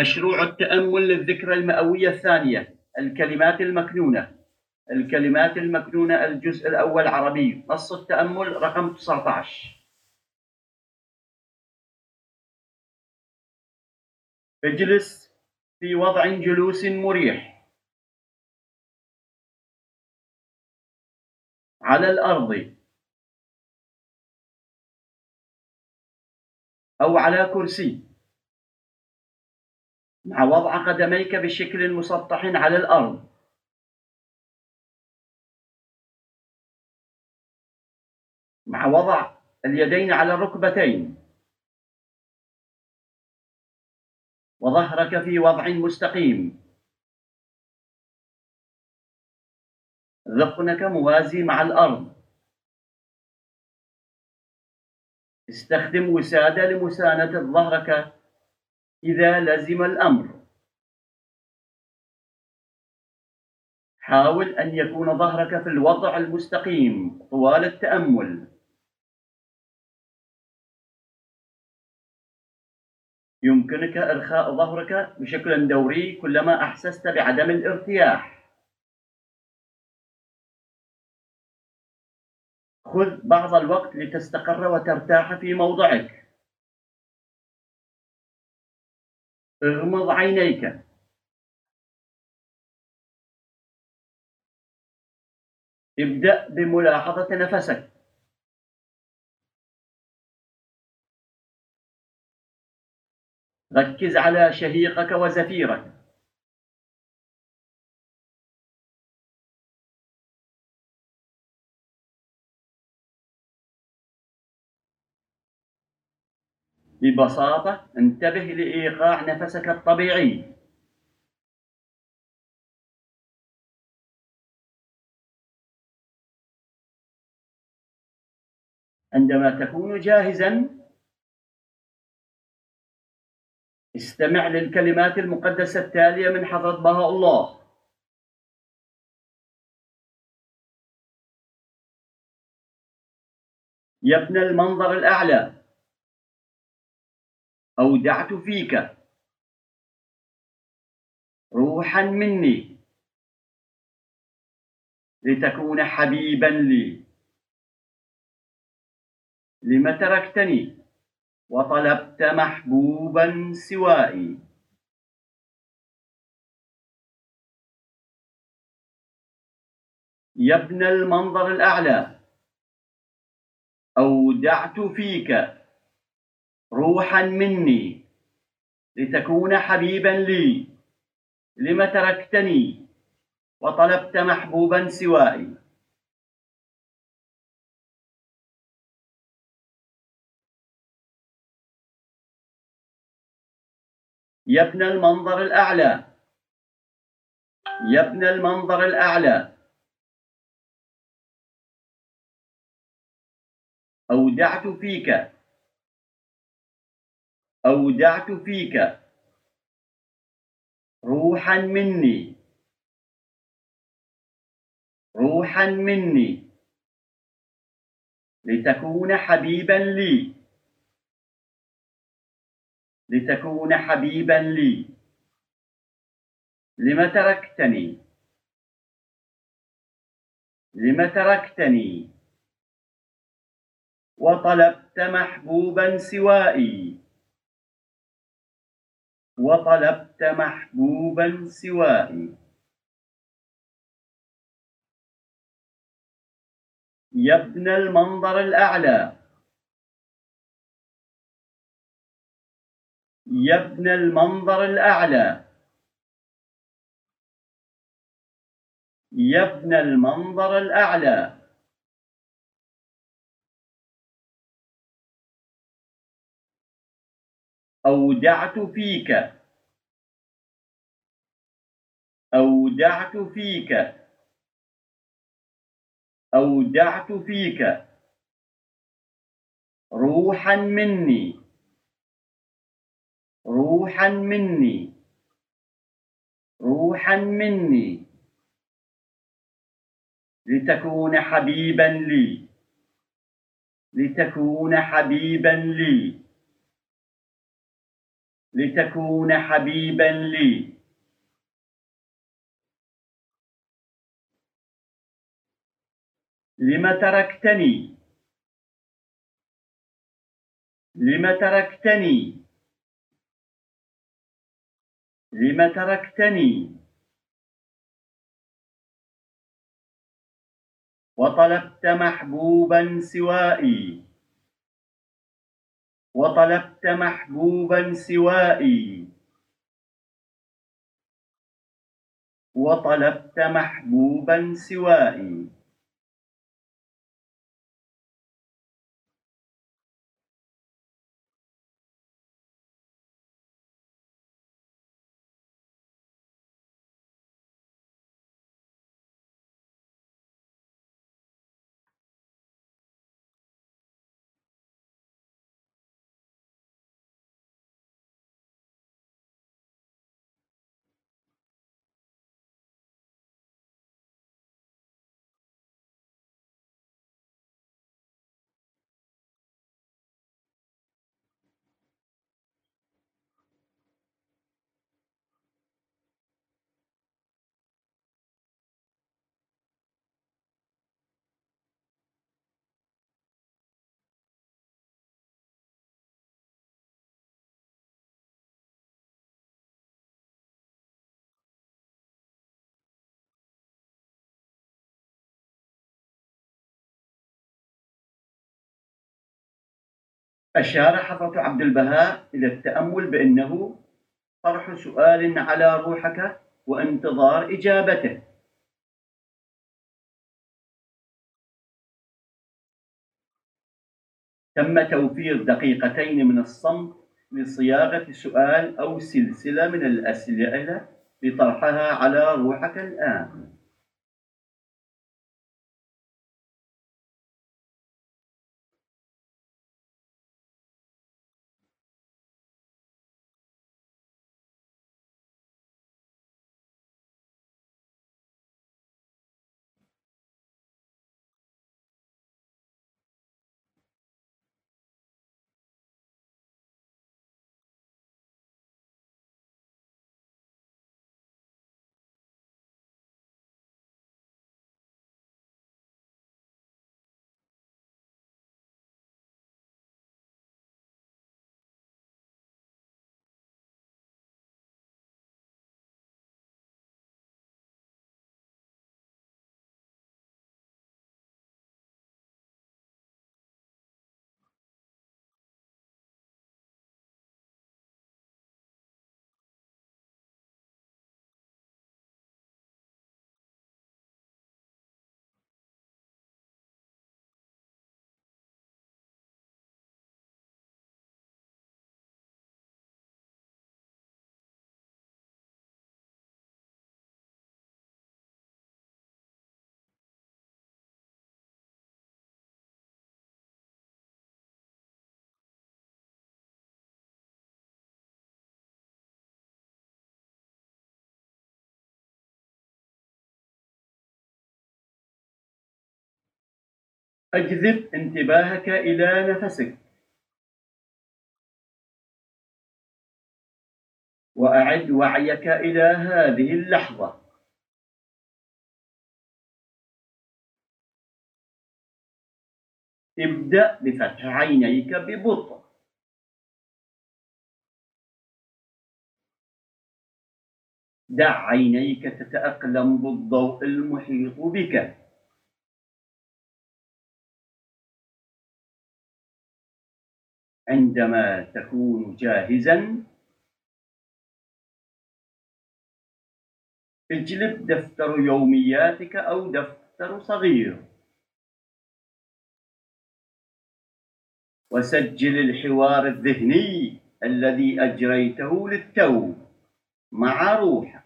مشروع التأمل للذكرى المئوية الثانية الكلمات المكنونة. الكلمات المكنونة الجزء الأول عربي نص التأمل رقم 19 اجلس في وضع جلوس مريح. على الأرض. أو على كرسي. مع وضع قدميك بشكل مسطح على الأرض. مع وضع اليدين على الركبتين. وظهرك في وضع مستقيم. ذقنك موازي مع الأرض. استخدم وسادة لمساندة ظهرك إذا لزم الأمر. حاول أن يكون ظهرك في الوضع المستقيم طوال التأمل. يمكنك إرخاء ظهرك بشكل دوري كلما أحسست بعدم الارتياح. خذ بعض الوقت لتستقر وترتاح في موضعك. اغمض عينيك. ابدأ بملاحظة نفسك. ركز على شهيقك وزفيرك. ببساطة انتبه لإيقاع نفسك الطبيعي. عندما تكون جاهزا استمع للكلمات المقدسة التالية من حضرة بهاء الله. يا ابن المنظر الأعلى. أودعت فيك. روحا مني. لتكون حبيبا لي. لم تركتني وطلبت محبوبا سوائي. يا ابن المنظر الأعلى أودعت فيك. روحا مني لتكون حبيبا لي. لم تركتني؟ وطلبت محبوبا سوائي يا ابن المنظر الأعلى. يا ابن المنظر الأعلى. أودعت فيك. أودعت فيك. روحا مني. روحا مني. لتكون حبيبا لي. لتكون حبيبا لي. لم تركتني. لم تركتني. وطلبت محبوبا سوائي. وطلبت محبوبا سوائي. يا ابن المنظر الأعلى. يا ابن المنظر الأعلى. يا ابن المنظر الأعلى. أودعت فيك. أودعت فيك. أودعت فيك. روحا مني. روحا مني. روحا مني. لتكون حبيبا لي. لتكون حبيبا لي. لتكون حبيبا لي. لم تركتني. لم تركتني. لم تركتني. وطلبت محبوبا سوائي. وطلبت محبوبا سوائي. وطلبت محبوبا سوائي. أشار حضرة عبد البهاء إلى التأمل بأنه طرح سؤال على روحك وانتظار إجابته. تم توفير دقيقتين من الصمت لصياغة سؤال أو سلسلة من الأسئلة لطرحها على روحك الآن. أجذب انتباهك إلى نفسك. وأعد وعيك إلى هذه اللحظة. ابدأ بفتح عينيك ببطء. دع عينيك تتأقلم بالضوء المحيط بك. عندما تكون جاهزا. اجلب دفتر يومياتك أو دفتر صغير. وسجل الحوار الذهني الذي أجريته للتو مع روحك.